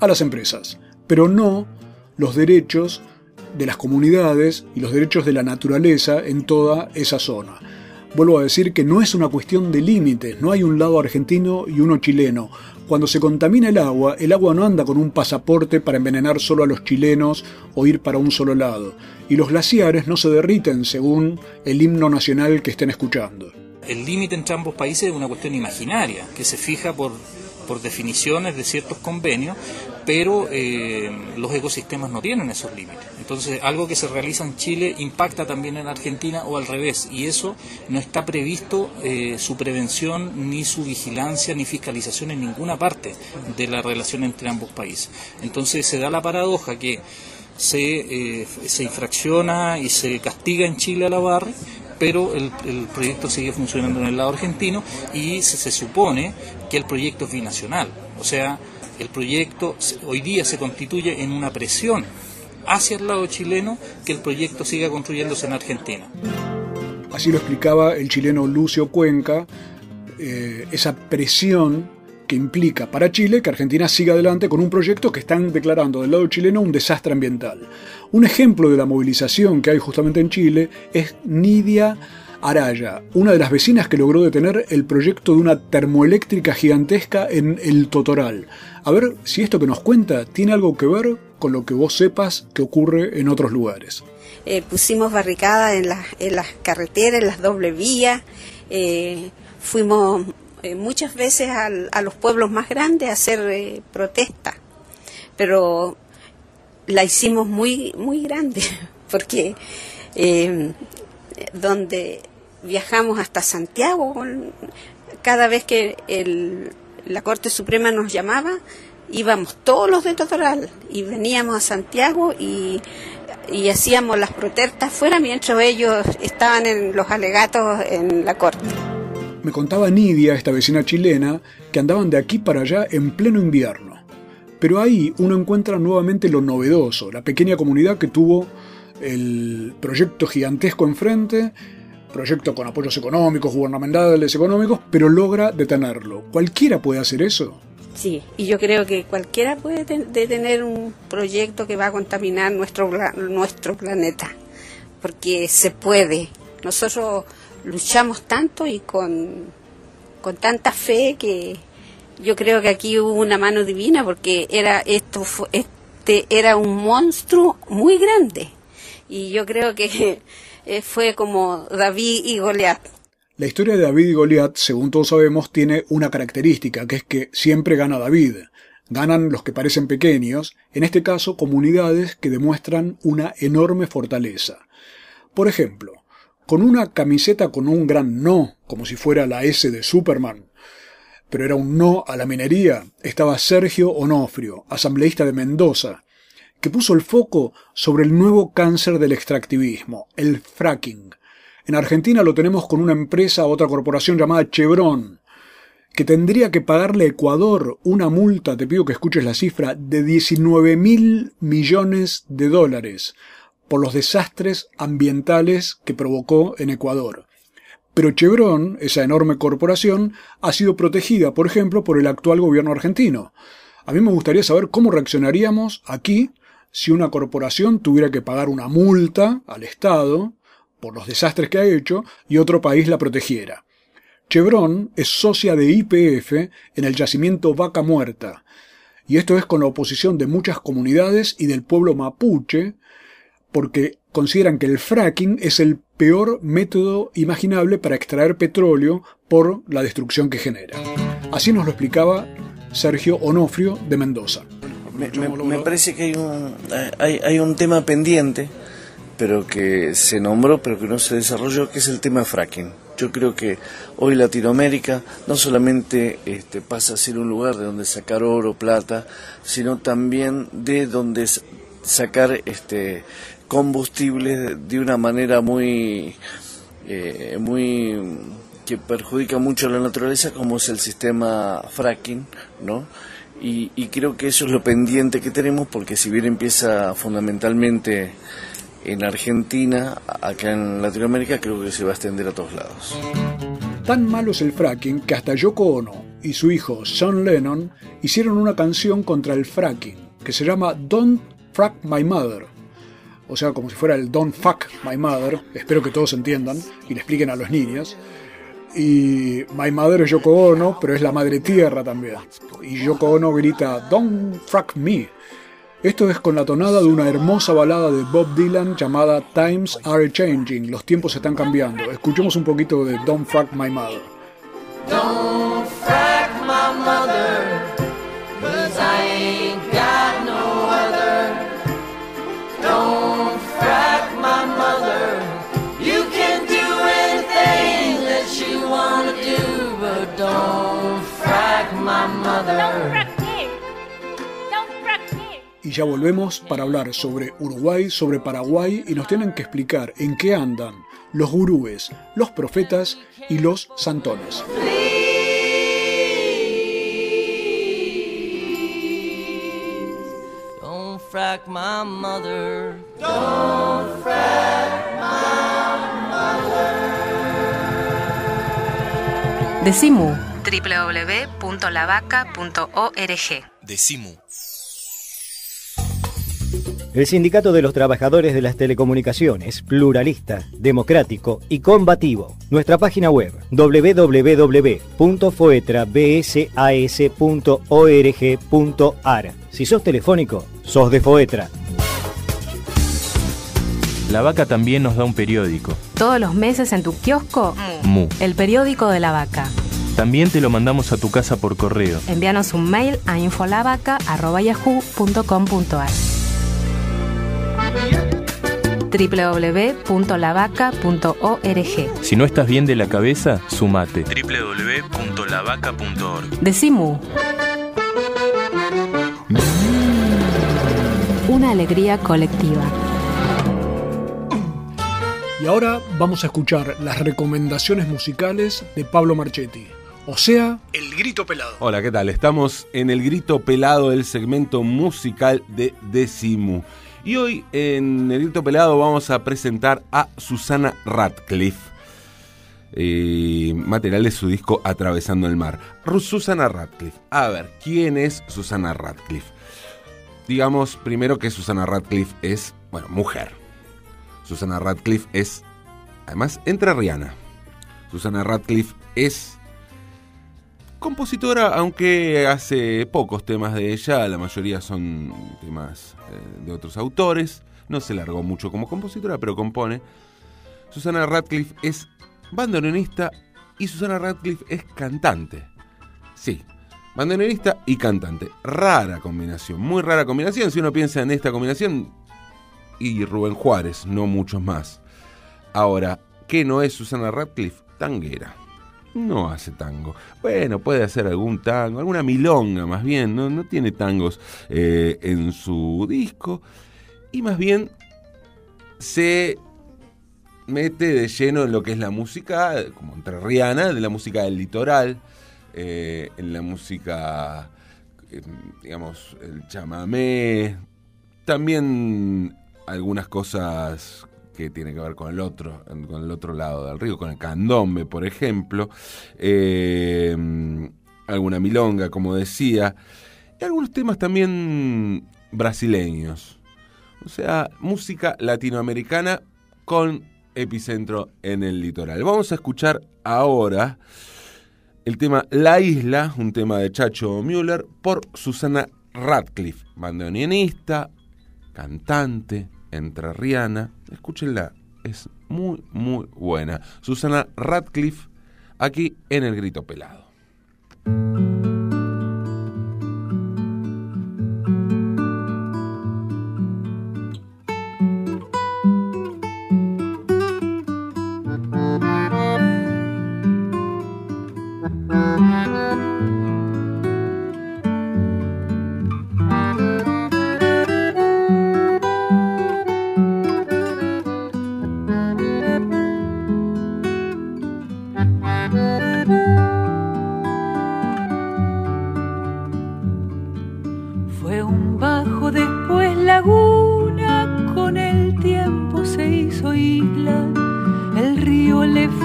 A las empresas, pero no los derechos de las comunidades y los derechos de la naturaleza en toda esa zona. Vuelvo a decir que no es una cuestión de límites, no hay un lado argentino y uno chileno. Cuando se contamina el agua, el agua no anda con un pasaporte para envenenar solo a los chilenos o ir para un solo lado. Y los glaciares no se derriten según el himno nacional que estén escuchando. El límite entre ambos países es una cuestión imaginaria, que se fija por por definiciones de ciertos convenios, pero eh, los ecosistemas no tienen esos límites. Entonces, algo que se realiza en Chile impacta también en Argentina o al revés, y eso no está previsto eh, su prevención, ni su vigilancia, ni fiscalización en ninguna parte de la relación entre ambos países. Entonces, se da la paradoja que se, eh, se infracciona y se castiga en Chile a la barra, pero el, proyecto sigue funcionando en el lado argentino y se, supone que el proyecto es binacional. O sea, el proyecto hoy día se constituye en una presión hacia el lado chileno que el proyecto siga construyéndose en Argentina. Así lo explicaba el chileno Lucio Cuenca, eh, esa presión que implica para Chile que Argentina siga adelante con un proyecto que están declarando del lado chileno un desastre ambiental. Un ejemplo de la movilización que hay justamente en Chile es Nidia Araya, una de las vecinas que logró detener el proyecto de una termoeléctrica gigantesca en el Totoral. A ver si esto que nos cuenta tiene algo que ver con lo que vos sepas que ocurre en otros lugares. Eh, pusimos barricadas en, en, las carreteras, en las doble vías, eh, fuimos eh, muchas veces a los pueblos más grandes a hacer protesta, pero la hicimos muy, muy grande, (laughs) porque donde viajamos hasta Santiago, cada vez que la Corte Suprema nos llamaba, íbamos todos los de Totoral y veníamos a Santiago y, y hacíamos las protestas fuera mientras ellos estaban en los alegatos en la Corte. Me contaba Nidia, esta vecina chilena, que andaban de aquí para allá en pleno invierno. Pero ahí uno encuentra nuevamente lo novedoso, la pequeña comunidad que tuvo el proyecto gigantesco enfrente, proyecto con apoyos económicos, gubernamentales, económicos, pero logra detenerlo. ¿Cualquiera puede hacer eso? Sí, y yo creo que cualquiera puede detener un proyecto que va a contaminar nuestro, nuestro planeta, porque se puede. Nosotros luchamos tanto y con, con tanta fe que yo creo que aquí hubo una mano divina porque era esto este era un monstruo muy grande y yo creo que eh, fue como David y Goliat. La historia de David y Goliat, según todos sabemos, tiene una característica, que es que siempre gana David. Ganan los que parecen pequeños, en este caso comunidades que demuestran una enorme fortaleza. Por ejemplo, con una camiseta con un gran no, como si fuera la S de Superman, pero era un no a la minería, estaba Sergio Onofrio, asambleísta de Mendoza, que puso el foco sobre el nuevo cáncer del extractivismo, el fracking. En Argentina lo tenemos con una empresa, otra corporación llamada Chevron, que tendría que pagarle a Ecuador una multa, te pido que escuches la cifra, de 19 mil millones de dólares por los desastres ambientales que provocó en Ecuador. Pero Chevron, esa enorme corporación, ha sido protegida, por ejemplo, por el actual gobierno argentino. A mí me gustaría saber cómo reaccionaríamos aquí si una corporación tuviera que pagar una multa al Estado por los desastres que ha hecho y otro país la protegiera. Chevron es socia de IPF en el yacimiento Vaca Muerta, y esto es con la oposición de muchas comunidades y del pueblo mapuche, porque consideran que el fracking es el peor método imaginable para extraer petróleo por la destrucción que genera. Así nos lo explicaba Sergio Onofrio de Mendoza me, parece que hay un, hay, hay, un tema pendiente, pero que se nombró, pero que no se desarrolló, que es el tema fracking. Yo creo que hoy Latinoamérica no solamente este, pasa a ser un lugar de donde sacar oro, plata, sino también de donde sacar este, combustible de una manera muy, eh, muy que perjudica mucho a la naturaleza, como es el sistema fracking, ¿no? Y, creo que eso es lo pendiente que tenemos porque si bien empieza fundamentalmente en Argentina, acá en Latinoamérica creo que se va a extender a todos lados. Tan malo es el fracking que hasta Yoko Ono y su hijo Sean Lennon hicieron una canción contra el fracking que se llama Don't Frack My Mother. O sea, como si fuera el Don't Fuck My Mother. Espero que todos entiendan y le expliquen a los niños y My Mother es Yoko Ono, pero es la madre tierra también. Y Yoko Ono grita Don't Frack Me. Esto es con la tonada de una hermosa balada de Bob Dylan llamada Times Are Changing. Los tiempos están cambiando. Escuchemos un poquito de Don't Frack My Mother. Don't frack my mother, Y ya volvemos para hablar sobre Uruguay, sobre Paraguay y nos tienen que explicar en qué andan los gurúes, los profetas y los santones. Decimu. www.lavaca.org. Decimu. El Sindicato de los Trabajadores de las Telecomunicaciones, pluralista, democrático y combativo. Nuestra página web www.foetrabsas.org.ar. Si sos telefónico, sos de Foetra. La vaca también nos da un periódico. Todos los meses en tu kiosco, Mu. el periódico de la vaca. También te lo mandamos a tu casa por correo. Envíanos un mail a infolavaca.yahoo.com.ar www.lavaca.org Si no estás bien de la cabeza, sumate. www.lavaca.org. Decimu. Una alegría colectiva. Y ahora vamos a escuchar las recomendaciones musicales de Pablo Marchetti. O sea, El Grito Pelado. Hola, ¿qué tal? Estamos en el grito pelado del segmento musical de Decimu. Y hoy en el grito pelado vamos a presentar a Susana Radcliffe. Eh, material de su disco Atravesando el Mar. Susana Radcliffe. A ver, ¿quién es Susana Radcliffe? Digamos primero que Susana Radcliffe es, bueno, mujer. Susana Radcliffe es, además, entrerriana. Susana Radcliffe es compositora, aunque hace pocos temas de ella, la mayoría son temas eh, de otros autores. No se largó mucho como compositora, pero compone. Susana Radcliffe es bandoneonista y Susana Radcliffe es cantante. Sí, bandoneonista y cantante. Rara combinación, muy rara combinación. Si uno piensa en esta combinación, y Rubén Juárez, no muchos más. Ahora, ¿qué no es Susana Radcliffe? Tanguera. No hace tango. Bueno, puede hacer algún tango, alguna milonga más bien. No, no tiene tangos eh, en su disco. Y más bien se mete de lleno en lo que es la música, como entrerriana, de la música del litoral, eh, en la música, eh, digamos, el chamamé, también algunas cosas que tienen que ver con el otro, con el otro lado del río, con el candombe, por ejemplo, eh, alguna milonga, como decía, y algunos temas también brasileños. O sea, música latinoamericana con epicentro en el litoral. Vamos a escuchar ahora el tema La Isla, un tema de Chacho Müller, por Susana Radcliffe, bandoneonista, cantante, entrerriana. Escúchenla, es muy, muy buena. Susana Radcliffe, aquí en El Grito Pelado.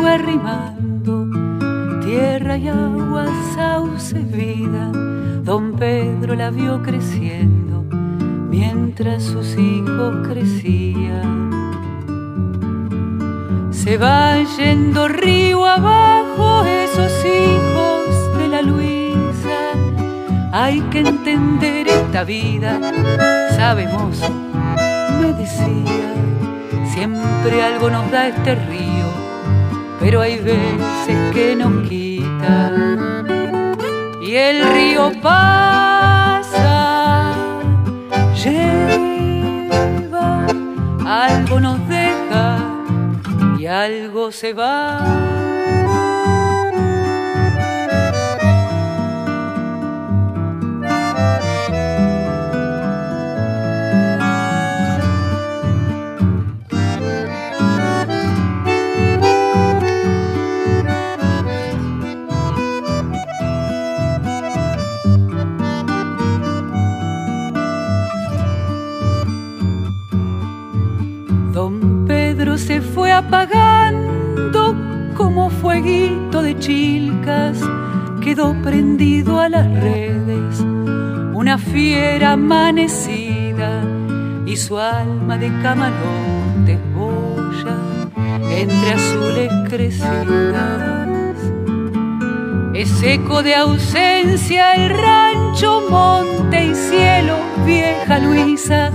Fue tierra y agua, sauce, vida, don Pedro la vio creciendo, mientras sus hijos crecían. Se va yendo río abajo esos hijos de la Luisa. Hay que entender esta vida, sabemos, me decía, siempre algo nos da este río, pero hay veces que nos quita. Y el río pasa, lleva, algo nos deja y algo se va. Apagando como fueguito de chilcas, quedó prendido a las redes, una fiera amanecida, y su alma de camalote boya entre azules crecidas. Es eco de ausencia el rancho, monte y cielo, vieja Luisa,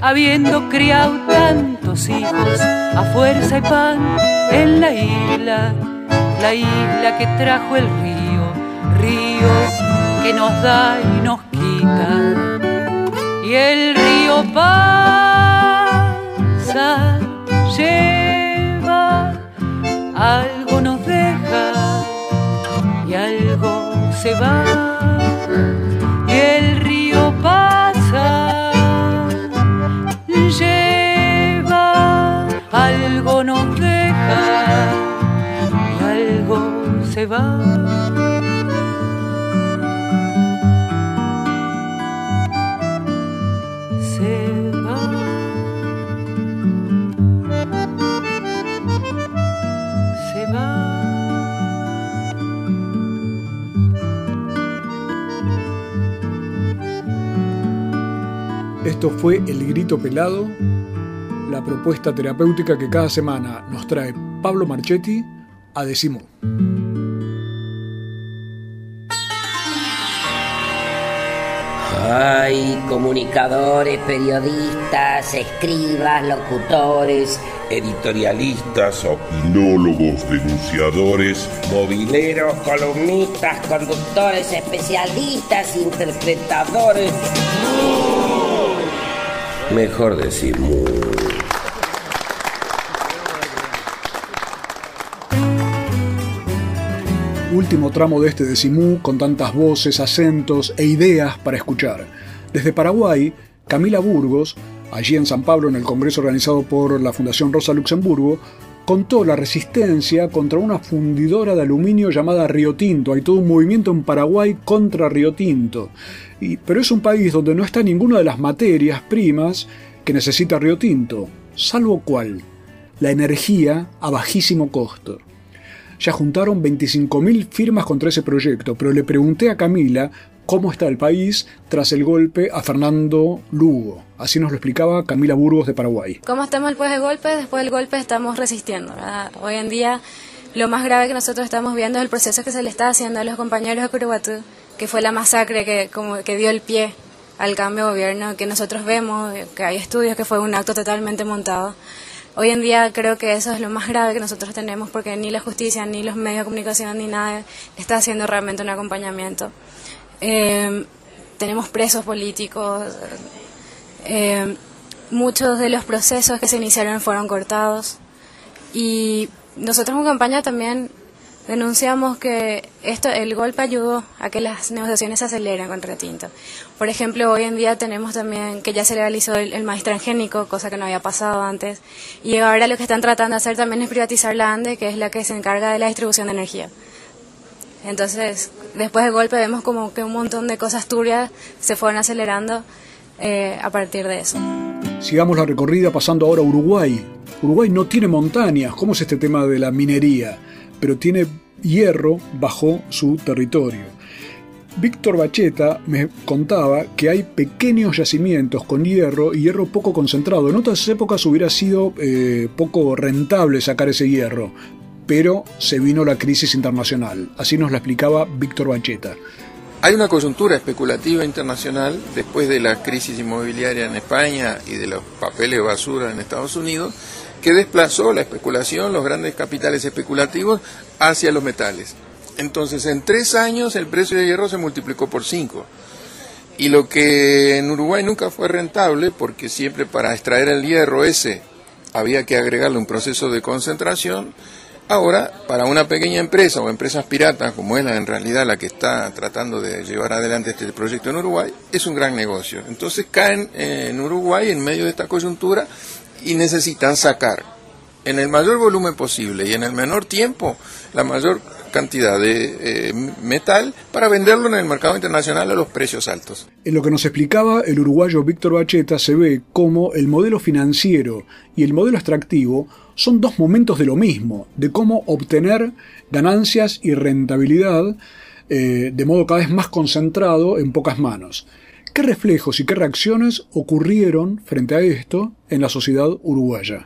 habiendo criado tantos hijos a fuerza y pan en la isla, la isla que trajo el río, río que nos da y nos quita. Y el río pasa, lleva, algo nos deja y algo se va. Algo se va. Esto fue El Grito Pelado, la propuesta terapéutica que cada semana nos trae Pablo Marchetti a Decimo. Hay comunicadores, periodistas, escribas, locutores, editorialistas, opinólogos, denunciadores, mobileros, columnistas, conductores, especialistas, interpretadores. Mejor decir Último tramo de este decimú con tantas voces, acentos e ideas para escuchar. Desde Paraguay, Camila Burgos, allí en San Pablo en el congreso organizado por la Fundación Rosa Luxemburgo, contó la resistencia contra una fundidora de aluminio llamada Río Tinto. Hay todo un movimiento en Paraguay contra Río Tinto. Y, pero es un país donde no está ninguna de las materias primas que necesita Río Tinto, salvo cuál, la energía a bajísimo costo. Ya juntaron 25.000 firmas contra ese proyecto, pero le pregunté a Camila cómo está el país tras el golpe a Fernando Lugo. Así nos lo explicaba Camila Burgos de Paraguay. ¿Cómo estamos después del golpe? Después del golpe estamos resistiendo. Hoy en día lo más grave que nosotros estamos viendo es el proceso que se le está haciendo a los compañeros de Curubatú, que fue la masacre que, como, que dio el pie al cambio de gobierno, que nosotros vemos, que hay estudios que fue un acto totalmente montado. Hoy en día creo que eso es lo más grave que nosotros tenemos porque ni la justicia, ni los medios de comunicación, ni nada está haciendo realmente un acompañamiento. Eh, tenemos presos políticos, eh, muchos de los procesos que se iniciaron fueron cortados y nosotros en campaña también denunciamos que esto el golpe ayudó a que las negociaciones se aceleren contra Tinto. Por ejemplo, hoy en día tenemos también que ya se legalizó el, el maíz transgénico, cosa que no había pasado antes, y ahora lo que están tratando de hacer también es privatizar la ANDE, que es la que se encarga de la distribución de energía. Entonces, después del golpe vemos como que un montón de cosas turbias se fueron acelerando eh, a partir de eso. Sigamos la recorrida pasando ahora a Uruguay. Uruguay no tiene montañas, ¿cómo es este tema de la minería? Pero tiene hierro bajo su territorio. Víctor Bacheta me contaba que hay pequeños yacimientos con hierro y hierro poco concentrado. En otras épocas hubiera sido eh, poco rentable sacar ese hierro, pero se vino la crisis internacional. Así nos la explicaba Víctor Bacheta. Hay una coyuntura especulativa internacional después de la crisis inmobiliaria en España y de los papeles basura en Estados Unidos que desplazó la especulación, los grandes capitales especulativos, hacia los metales. Entonces, en tres años el precio de hierro se multiplicó por cinco. Y lo que en Uruguay nunca fue rentable, porque siempre para extraer el hierro ese había que agregarle un proceso de concentración, ahora para una pequeña empresa o empresas piratas, como es la, en realidad la que está tratando de llevar adelante este proyecto en Uruguay, es un gran negocio. Entonces caen en Uruguay en medio de esta coyuntura y necesitan sacar en el mayor volumen posible y en el menor tiempo la mayor cantidad de eh, metal para venderlo en el mercado internacional a los precios altos. En lo que nos explicaba el uruguayo Víctor Bacheta se ve cómo el modelo financiero y el modelo extractivo son dos momentos de lo mismo, de cómo obtener ganancias y rentabilidad eh, de modo cada vez más concentrado en pocas manos. ¿Qué reflejos y qué reacciones ocurrieron frente a esto en la sociedad uruguaya?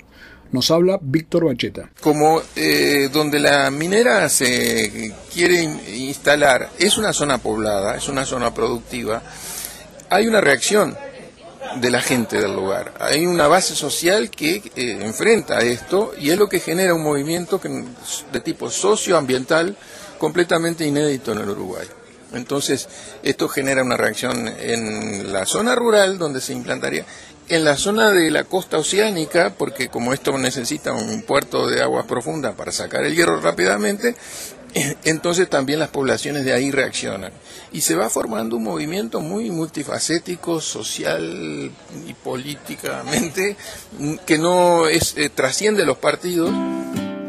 Nos habla Víctor Bacheta. Como eh, donde la minera se quiere instalar es una zona poblada, es una zona productiva, hay una reacción de la gente del lugar. Hay una base social que eh, enfrenta esto y es lo que genera un movimiento de tipo socioambiental completamente inédito en el Uruguay. Entonces, esto genera una reacción en la zona rural donde se implantaría, en la zona de la costa oceánica, porque como esto necesita un puerto de aguas profundas para sacar el hierro rápidamente, entonces también las poblaciones de ahí reaccionan. Y se va formando un movimiento muy multifacético, social y políticamente, que no es, eh, trasciende los partidos.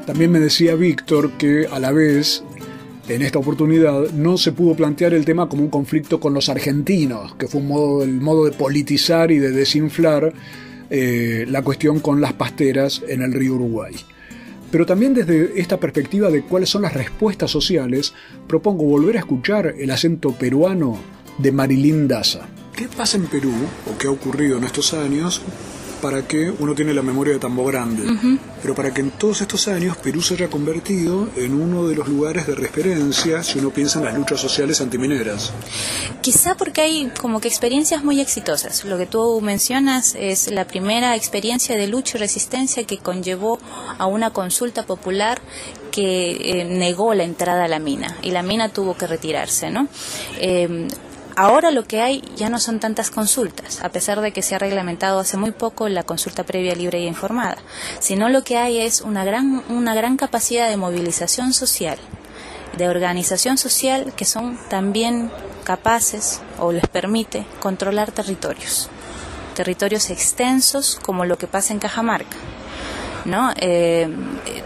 También me decía Víctor que a la vez, en esta oportunidad, no se pudo plantear el tema como un conflicto con los argentinos, que fue un modo, el modo de politizar y de desinflar eh, la cuestión con las pasteras en el río Uruguay. Pero también desde esta perspectiva de cuáles son las respuestas sociales, propongo volver a escuchar el acento peruano de Marilyn Daza. ¿Qué pasa en Perú, o qué ha ocurrido en estos años, para que uno tiene la memoria de Tambo Grande, pero para que en todos estos años Perú se haya convertido en uno de los lugares de referencia si uno piensa en las luchas sociales antimineras. Quizá porque hay como que experiencias muy exitosas. Lo que tú mencionas es la primera experiencia de lucha y resistencia que conllevó a una consulta popular que eh, negó la entrada a la mina y la mina tuvo que retirarse, ¿no? Eh, Ahora lo que hay ya no son tantas consultas, a pesar de que se ha reglamentado hace muy poco la consulta previa libre y informada, sino lo que hay es una gran, una gran capacidad de movilización social, de organización social que son también capaces o les permite controlar territorios, territorios extensos como lo que pasa en Cajamarca, ¿no? Eh,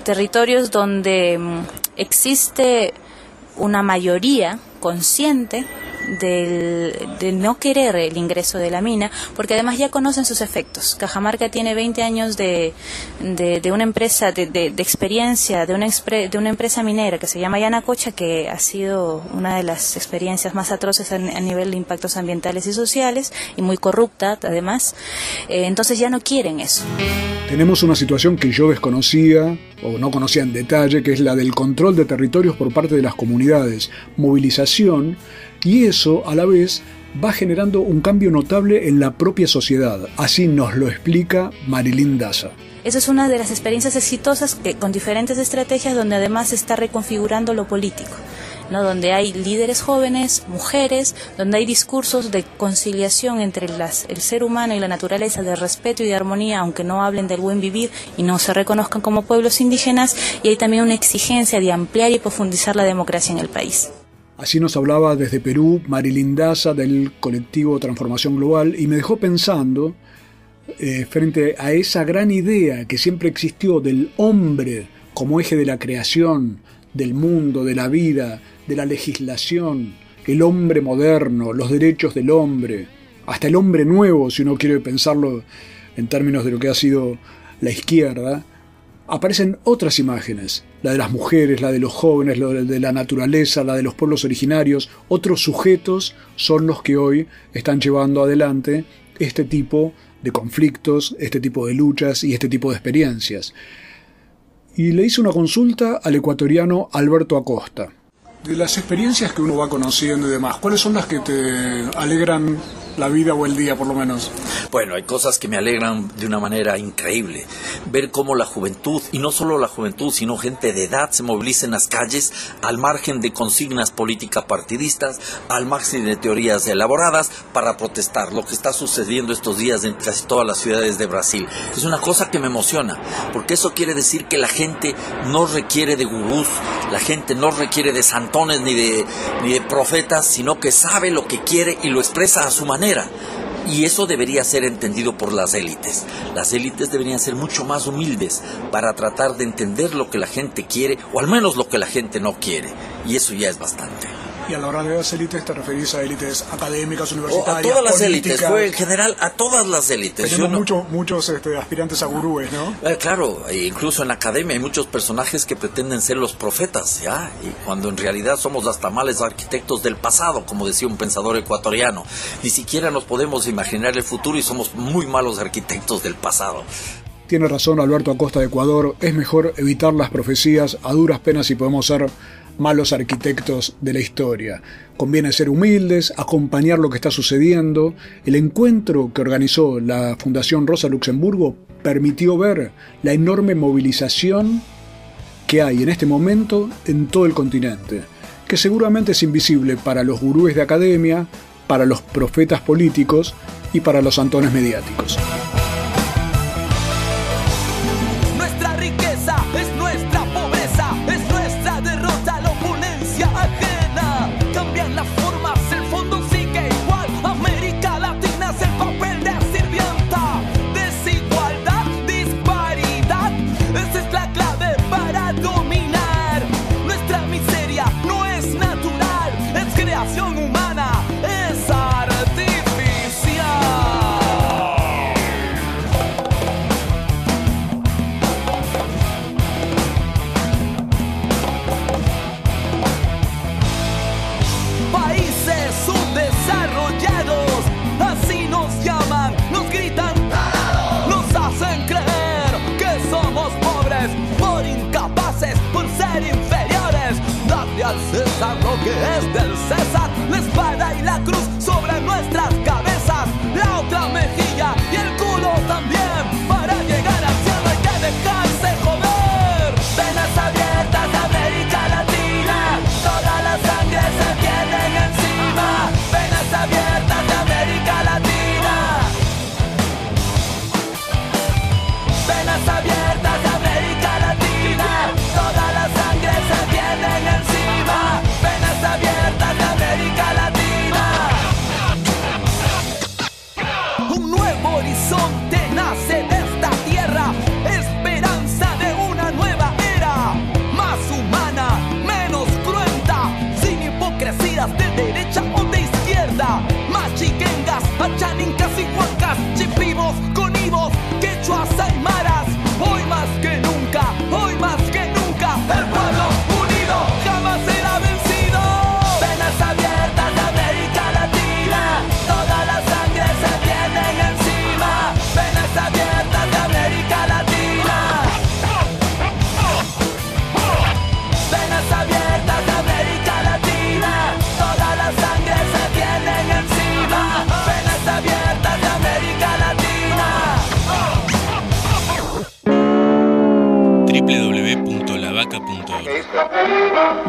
territorios donde mm, existe una mayoría consciente del, de no querer el ingreso de la mina, porque además ya conocen sus efectos. Cajamarca tiene 20 años de, de, una empresa, de, experiencia, de una, de una empresa minera que se llama Yanacocha, que ha sido una de las experiencias más atroces a, nivel de impactos ambientales y sociales, y muy corrupta además. Eh, entonces ya no quieren eso. Tenemos una situación que yo desconocía o no conocía en detalle, que es la del control de territorios por parte de las comunidades, movilización y eso, a la vez, va generando un cambio notable en la propia sociedad. Así nos lo explica Marilyn Daza. Esa es una de las experiencias exitosas que, con diferentes estrategias donde además se está reconfigurando lo político. ¿no? donde hay líderes jóvenes, mujeres, donde hay discursos de conciliación entre las, el ser humano y la naturaleza, de respeto y de armonía, aunque no hablen del buen vivir y no se reconozcan como pueblos indígenas, y hay también una exigencia de ampliar y profundizar la democracia en el país. Así nos hablaba desde Perú Marilyn Daza del colectivo Transformación Global y me dejó pensando eh, frente a esa gran idea que siempre existió del hombre como eje de la creación, del mundo, de la vida, de la legislación, el hombre moderno, los derechos del hombre, hasta el hombre nuevo, si uno quiere pensarlo en términos de lo que ha sido la izquierda, aparecen otras imágenes, la de las mujeres, la de los jóvenes, la de la naturaleza, la de los pueblos originarios, otros sujetos son los que hoy están llevando adelante este tipo de conflictos, este tipo de luchas y este tipo de experiencias. Y le hice una consulta al ecuatoriano Alberto Acosta. De las experiencias que uno va conociendo y demás, ¿cuáles son las que te alegran la vida o el día por lo menos? Bueno, hay cosas que me alegran de una manera increíble. Ver cómo la juventud, y no solo la juventud, sino gente de edad, se moviliza en las calles al margen de consignas políticas partidistas, al margen de teorías elaboradas para protestar lo que está sucediendo estos días en casi todas las ciudades de Brasil. Es una cosa que me emociona, porque eso quiere decir que la gente no requiere de gurús, la gente no requiere de santones ni de, ni de profetas, sino que sabe lo que quiere y lo expresa a su manera y eso debería ser entendido por las élites. Las élites deberían ser mucho más humildes para tratar de entender lo que la gente quiere o al menos lo que la gente no quiere. Y eso ya es bastante. Y a la hora de las élites te referís a élites académicas, universitarias, a todas las políticas. élites, fue en general a todas las élites. Tenemos no- muchos, muchos este, aspirantes a gurúes, ¿no? Eh, claro, e incluso en la academia hay muchos personajes que pretenden ser los profetas, ¿ya? Y cuando en realidad somos hasta males arquitectos del pasado, como decía un pensador ecuatoriano. Ni siquiera nos podemos imaginar el futuro y somos muy malos arquitectos del pasado. Tiene razón Alberto Acosta de Ecuador, es mejor evitar las profecías a duras penas si podemos ser malos arquitectos de la historia. Conviene ser humildes, acompañar lo que está sucediendo. El encuentro que organizó la Fundación Rosa Luxemburgo permitió ver la enorme movilización que hay en este momento en todo el continente, que seguramente es invisible para los gurúes de academia, para los profetas políticos y para los santones mediáticos. as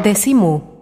Decimu.